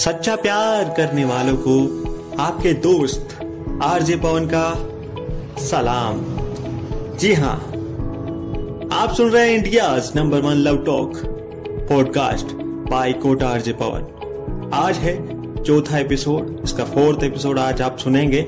सच्चा प्यार करने वालों को आपके दोस्त आरजे पवन का सलाम। जी हाँ आप सुन रहे हैं India number one love talk podcast by Kota RJ Pawan. आज है चौथा एपिसोड, इसका फोर्थ एपिसोड आज आप सुनेंगे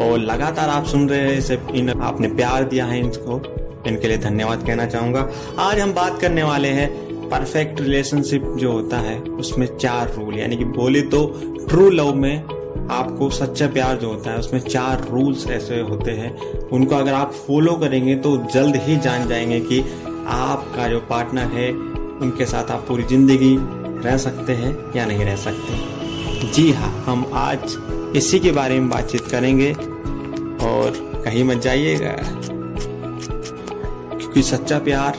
और लगातार आप सुन रहे हैं इसे, इन, आपने प्यार दिया है इनको। इनके लिए धन्यवाद कहना चाहूँगा। आज हम बात करने वाले हैं परफेक्ट रिलेशनशिप जो होता है, उसमें चार रूल यानी कि बोले तो ट्रू लव में आपको सच्चा प्यार जो होता है, उसमें चार रूल्स ऐसे होते हैं। उनको अगर आप फॉलो करेंगे तो जल्द ही जान जाएँगे कि आपका जो पार्टनर है, उनके साथ आप पूरी ज़िंदगी रह सकते हैं या नहीं रह सकते। जी हाँ हम आज इसी के बारे में बातचीत करेंगे और कहीं मत जाइएगा, क्योंकि सच्चा प्यार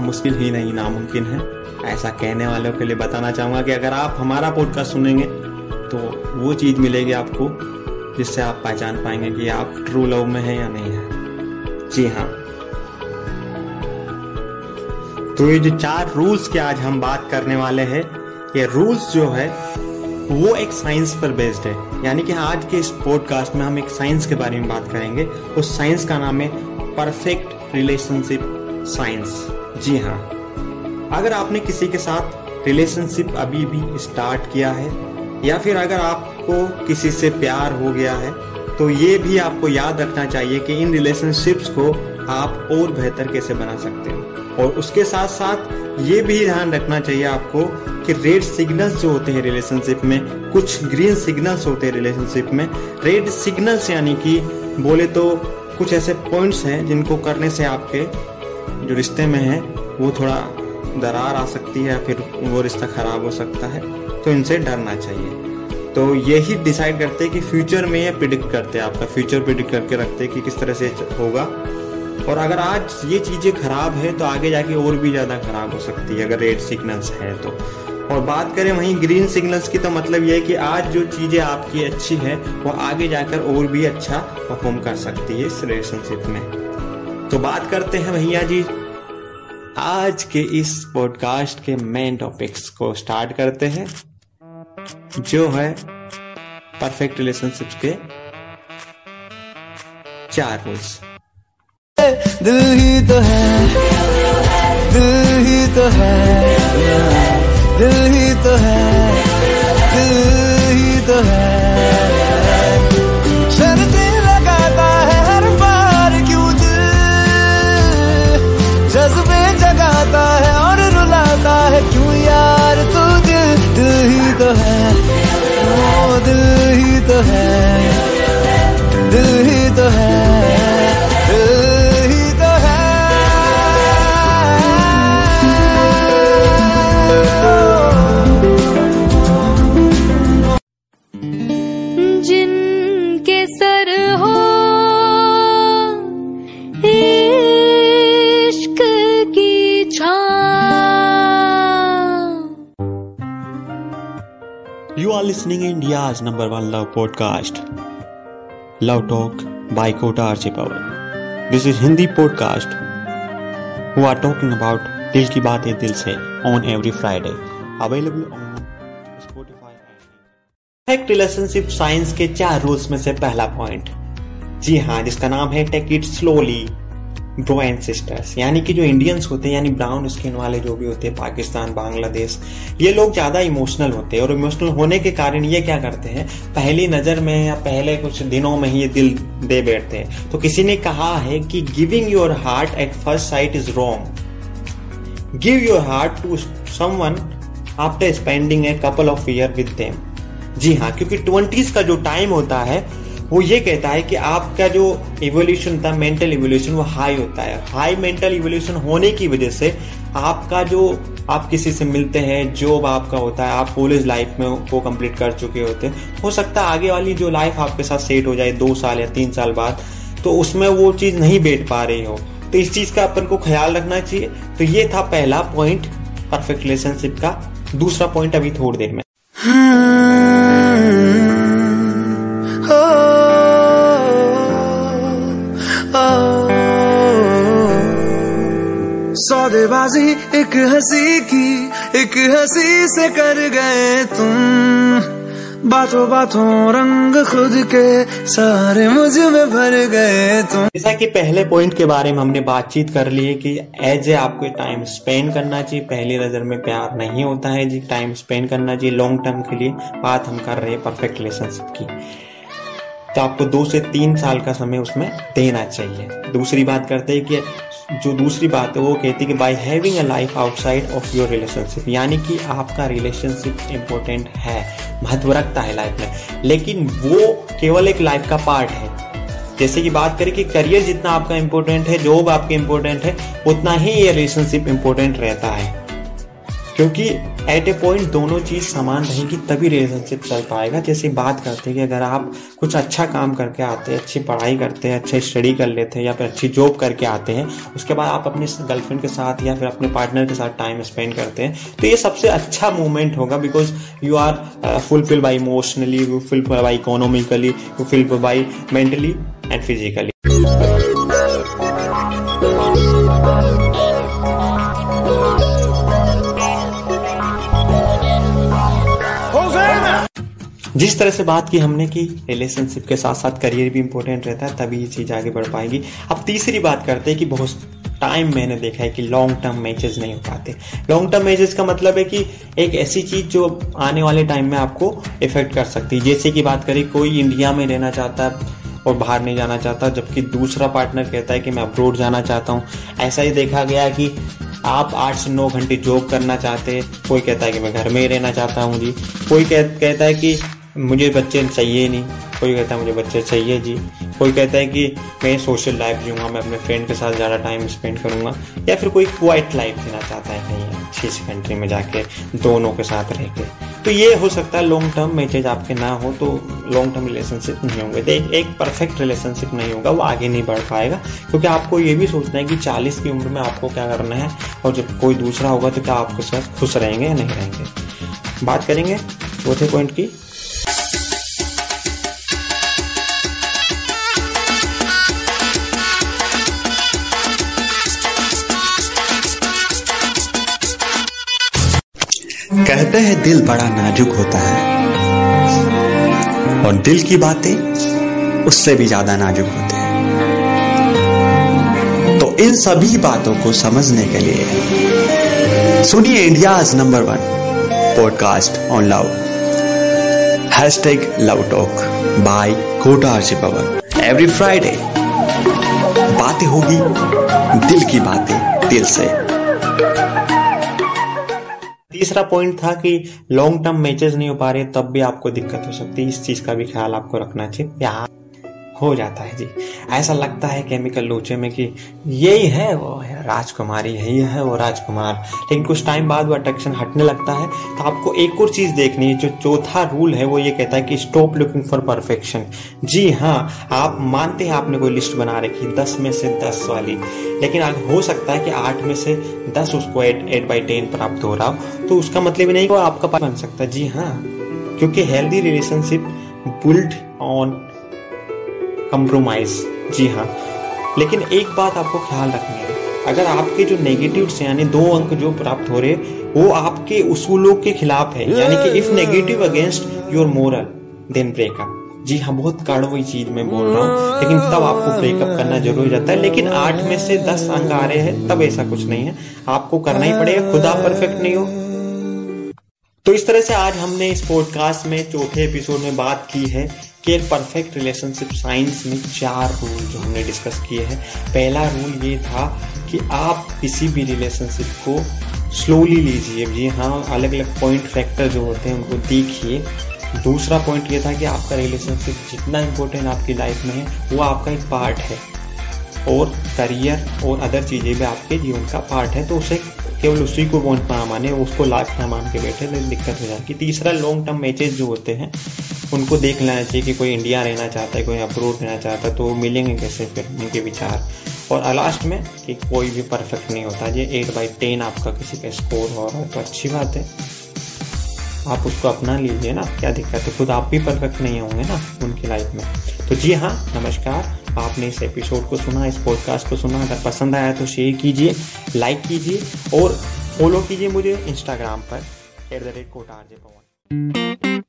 मुश्किल ही नहीं, नामुमकिन है। ऐसा कहने वालों के लिए बताना चाहूँगा कि अगर आप हमारा पॉडकास्ट सुनेंगे तो वो चीज़ मिलेगी आपको, जिससे आप पहचान पाएँगे कि आप ट्रू लव में हैं या नहीं है। जी हाँ। तो ये जो चार रूल्स के आज हम बात करने वाले हैं, ये रूल्स जो है, वो एक साइंस पर बेस्ड है। यानी कि आज के इस पॉडकास्ट में हम एक साइंस के बारे में बात करेंगे। उस साइंस का नाम है परफेक्ट रिलेशनशिप साइंस जी हाँ। अगर आपने किसी के साथ रिलेशनशिप अभी भी स्टार्ट किया है, या फिर अगर आपको किसी से प्यार हो गया है तो ये भी आपको याद रखना चाहिए कि इन रिलेशनशिप्स को आप और बेहतर कैसे बना सकते हो। और उसके साथ साथ ये भी ध्यान रखना चाहिए आपको कि रेड सिग्नल्स जो होते हैं रिलेशनशिप में, कुछ ग्रीन सिग्नल्स होते हैं रिलेशनशिप में। रेड सिग्नल्स यानी कि बोले तो कुछ ऐसे पॉइंट्स हैं जिनको करने से आपके जो रिश्ते में है, वो थोड़ा दरार आ सकती है, फिर वो रिश्ता खराब हो सकता है तो इनसे डरना चाहिए। तो यही डिसाइड करते हैं कि फ्यूचर में ये प्रिडिक्ट करते हैं आपका फ्यूचर प्रिडिक्ट करके रखते हैं कि किस तरह से होगा। और अगर आज ये चीज़ें खराब है तो आगे जाके और भी ज़्यादा खराब हो सकती है, अगर रेड सिग्नल्स है तो। और बात करें वहीं ग्रीन सिग्नल्स की तो मतलब ये है कि आज जो चीज़ें आपकी अच्छी है, वो आगे जाकर और भी अच्छा परफॉर्म कर सकती है इस रिलेशनशिप में। तो बात करते हैं भैया जी। आज के इस पॉडकास्ट के मेन टॉपिक्स को स्टार्ट करते हैं, जो है परफेक्ट रिलेशनशिप्स के चार रूल्स दिल ही तो है, दिल ही तो है, दिल ही तो है, दिल ही तो है। तो है दिल ही तो है। आर लिसनिंग इंडिया आज number one love podcast love talk by Kota RJ Pawan this is Hindi podcast we are talking about दिल की बातें दिल से on every Friday available on relationship science के चार रूल्स में से पहला पॉइंट जी हाँ जिसका नाम है take it slowly bro and sisters यानी कि जो इंडियंस होते हैं, यानी ब्राउन स्किन वाले जो भी होते हैं, पाकिस्तान, बांग्लादेश, ये लोग ज़्यादा इमोशनल होते हैं और इमोशनल होने के कारण ये क्या करते हैं, पहली नज़र में या पहले कुछ दिनों में ही ये दिल दे बैठते हैं। तो किसी ने कहा है कि giving your heart at first sight is wrong give your heart to someone after spending a couple of year with them जी हाँ क्योंकि ट्वेंटीज का जो टाइम होता है वो ये कहता है कि आपका जो इवोल्यूशन था मेंटल इवोल्यूशन वो हाई होता है। हाई मेंटल इवोल्यूशन होने की वजह से आपका जो आप किसी से मिलते हैं जॉब आपका होता है, आप कॉलेज लाइफ में वो कंप्लीट कर चुके होते हैं, हो सकता है आगे वाली जो लाइफ आपके साथ सेट हो जाए दो साल या तीन साल बाद तो उसमें वो चीज़ नहीं बैठ पा रही हो। तो इस चीज़ का अपन को ख्याल रखना चाहिए। तो ये था पहला पॉइंट परफेक्ट रिलेशनशिप का। दूसरा पॉइंट अभी थोड़ी देर में। सौदेबाजी एक हँसी की, एक हँसी से कर गए तुम। बातों बातों रंग खुद के सारे मुझमें भर गए तुम। जैसा कि पहले पॉइंट के बारे में हमने बातचीत कर ली है कि एज ए आपको टाइम स्पेंड करना चाहिए। पहली नज़र में प्यार नहीं होता है जी टाइम स्पेंड करना चाहिए लॉन्ग टर्म के लिए। बात हम कर रहे हैं परफेक्ट रिलेशनशिप की। तो आपको दो से तीन साल का समय उसमें देना चाहिए। दूसरी बात करते हैं कि जो दूसरी बात है, वो कहती है कि by having a life outside of your relationship यानी कि आपका रिलेशनशिप इम्पोर्टेंट है, महत्व रखता है लाइफ में। लेकिन वो केवल एक लाइफ का पार्ट है। जैसे कि बात करें कि करियर जितना आपका इंपॉर्टेंट है जॉब आपके इंपॉर्टेंट है, उतना ही ये रिलेशनशिप इंपॉर्टेंट रहता है। क्योंकि एट ए पॉइंट दोनों चीज़ समान रहेगी, तभी रिलेशनशिप चल पाएगा। जैसे बात करते हैं कि अगर आप कुछ अच्छा काम करके आते हैं, अच्छी पढ़ाई करते हैं, अच्छे स्टडी कर लेते हैं या फिर अच्छी जॉब करके आते हैं, उसके बाद आप अपने गर्लफ्रेंड के साथ या फिर अपने पार्टनर के साथ टाइम स्पेंड करते हैं तो ये सबसे अच्छा मूवमेंट होगा because you are fulfil by emotionally you fulfil by economically you fulfil by mentally and physically जिस तरह से बात की हमने कि रिलेशनशिप के साथ साथ करियर भी इंपॉर्टेंट रहता है तभी ये चीज़ आगे बढ़ पाएगी। अब तीसरी बात करते हैं कि बहुत टाइम मैंने देखा है कि लॉन्ग टर्म मैचेस नहीं हो पाते। लॉन्ग टर्म मैचेस का मतलब है कि एक ऐसी चीज़ जो आने वाले टाइम में आपको इफ़ेक्ट कर सकती है। जैसे कि बात करें कोई इंडिया में रहना चाहता है और बाहर नहीं जाना चाहता जबकि दूसरा पार्टनर कहता है कि मैं अब्रोड जाना चाहता हूँ। ऐसा ही देखा गया कि आप आठ से नौ घंटे जॉब करना चाहते हैं कोई कहता है कि मैं घर में ही रहना चाहता हूँ जी। कोई कह, कहता है कि मुझे बच्चे चाहिए नहीं। कोई कहता है मुझे बच्चे चाहिए जी। कोई कहता है कि मैं सोशल लाइफ जीऊँगा, मैं अपने फ्रेंड के साथ ज़्यादा टाइम स्पेंड करूँगा। या फिर कोई क्वाइट लाइफ जीना चाहता है कहीं अच्छी सी कंट्री में जाके, दोनों के साथ रह के तो ये हो सकता है लॉन्ग टर्म मैचेज आपके ना हो तो लॉन्ग टर्म रिलेशनशिप नहीं होंगे। तो एक परफेक्ट रिलेशनशिप नहीं होगा, वो आगे नहीं बढ़ पाएगा। क्योंकि आपको ये भी सोचना है कि चालीस की उम्र में आपको क्या करना है, और जब कोई दूसरा होगा तो क्या आपके साथ खुश रहेंगे या नहीं रहेंगे? बात करेंगे चौथे पॉइंट की। कहते हैं, दिल बड़ा नाजुक होता है। और दिल की बातें उससे भी ज़्यादा नाजुक होते हैं। तो इन सभी बातों को समझने के लिए सुनिए India number one podcast on love. Hashtag love talk by Kota RJ Pawan every Friday बातें होगी, दिल की बातें दिल से। तीसरा पॉइंट था कि लॉन्ग टर्म मैचेस नहीं हो पा रहे, तब भी आपको दिक्कत हो सकती है। इस चीज़ का भी ख्याल आपको रखना चाहिए। हो जाता है जी। ऐसा लगता है केमिकल लोचे में कि यही है, वो है राजकुमारी, यही है वो राजकुमार। लेकिन कुछ टाइम बाद वो अट्रैक्शन हटने लगता है। तो आपको एक और चीज़ देखनी है, जो चौथा रूल है, वो ये कहता है कि स्टॉप लुकिंग फॉर परफेक्शन जी हाँ आप मानते हैं आपने कोई लिस्ट बना रखी दस में से दस वाली। लेकिन हो सकता है कि आठ में से दस उसको एट एट बाई टेन प्राप्त हो रहा हो तो उसका मतलब नहीं कि आपका बन सकता जी हाँ क्योंकि healthy relationship build on compromise जी हाँ। लेकिन एक बात आपको ख्याल रखनी है। अगर आपके जो नेगेटिव यानी दो अंक जो प्राप्त हो रहे, वो आपके उसूलों के खिलाफ है। यानी कि if negative against your moral then breakup जी हाँ बहुत कड़वी चीज़ में बोल रहा हूँ। लेकिन तब आपको ब्रेकअप करना ज़रूरी रहता है। लेकिन आठ में से दस अंक आ रहे हैं, तब ऐसा कुछ नहीं है। आपको करना ही पड़ेगा। खुदा परफेक्ट नहीं हो। तो इस तरह से आज हमने इस पॉडकास्ट में चौथे एपिसोड में बात की है। कि एक परफेक्ट रिलेशनशिप साइंस में चार रूल जो हमने डिस्कस किए हैं। पहला रूल ये था कि आप किसी भी रिलेशनशिप को स्लोली लीजिए। जी हाँ अलग अलग पॉइंट फैक्टर जो होते हैं उनको देखिए। दूसरा पॉइंट ये था कि आपका रिलेशनशिप जितना इम्पोर्टेंट आपकी लाइफ में है, वो आपका एक पार्ट है। और करियर और अदर चीज़ें भी आपके जीवन का पार्ट है तो उसे केवल उसी को पॉइंट ना माने, उसको लाइफ ना मान के बैठे तो दिक्कत हो जाती तीसरा लॉन्ग टर्म मैचेज जो होते हैं उनको देख लेना चाहिए कि कोई इंडिया रहना चाहता है, कोई अप्रूव रहना चाहता है तो मिलेंगे कैसे फिर उनके विचार? और लास्ट में कि कोई भी परफेक्ट नहीं होता। ये एट बाई टेन आपका किसी का स्कोर हो रहा है तो अच्छी बात है। आप उसको अपना लीजिए ना, क्या दिक्कत है? खुद आप भी परफेक्ट नहीं होंगे ना उनकी लाइफ में। तो जी हाँ नमस्कार। आपने इस एपिसोड को सुना, इस पॉडकास्ट को सुना। अगर पसंद आया तो शेयर कीजिए लाइक कीजिए और फॉलो कीजिए मुझे इंस्टाग्राम पर at the rate Kota R J Pawan.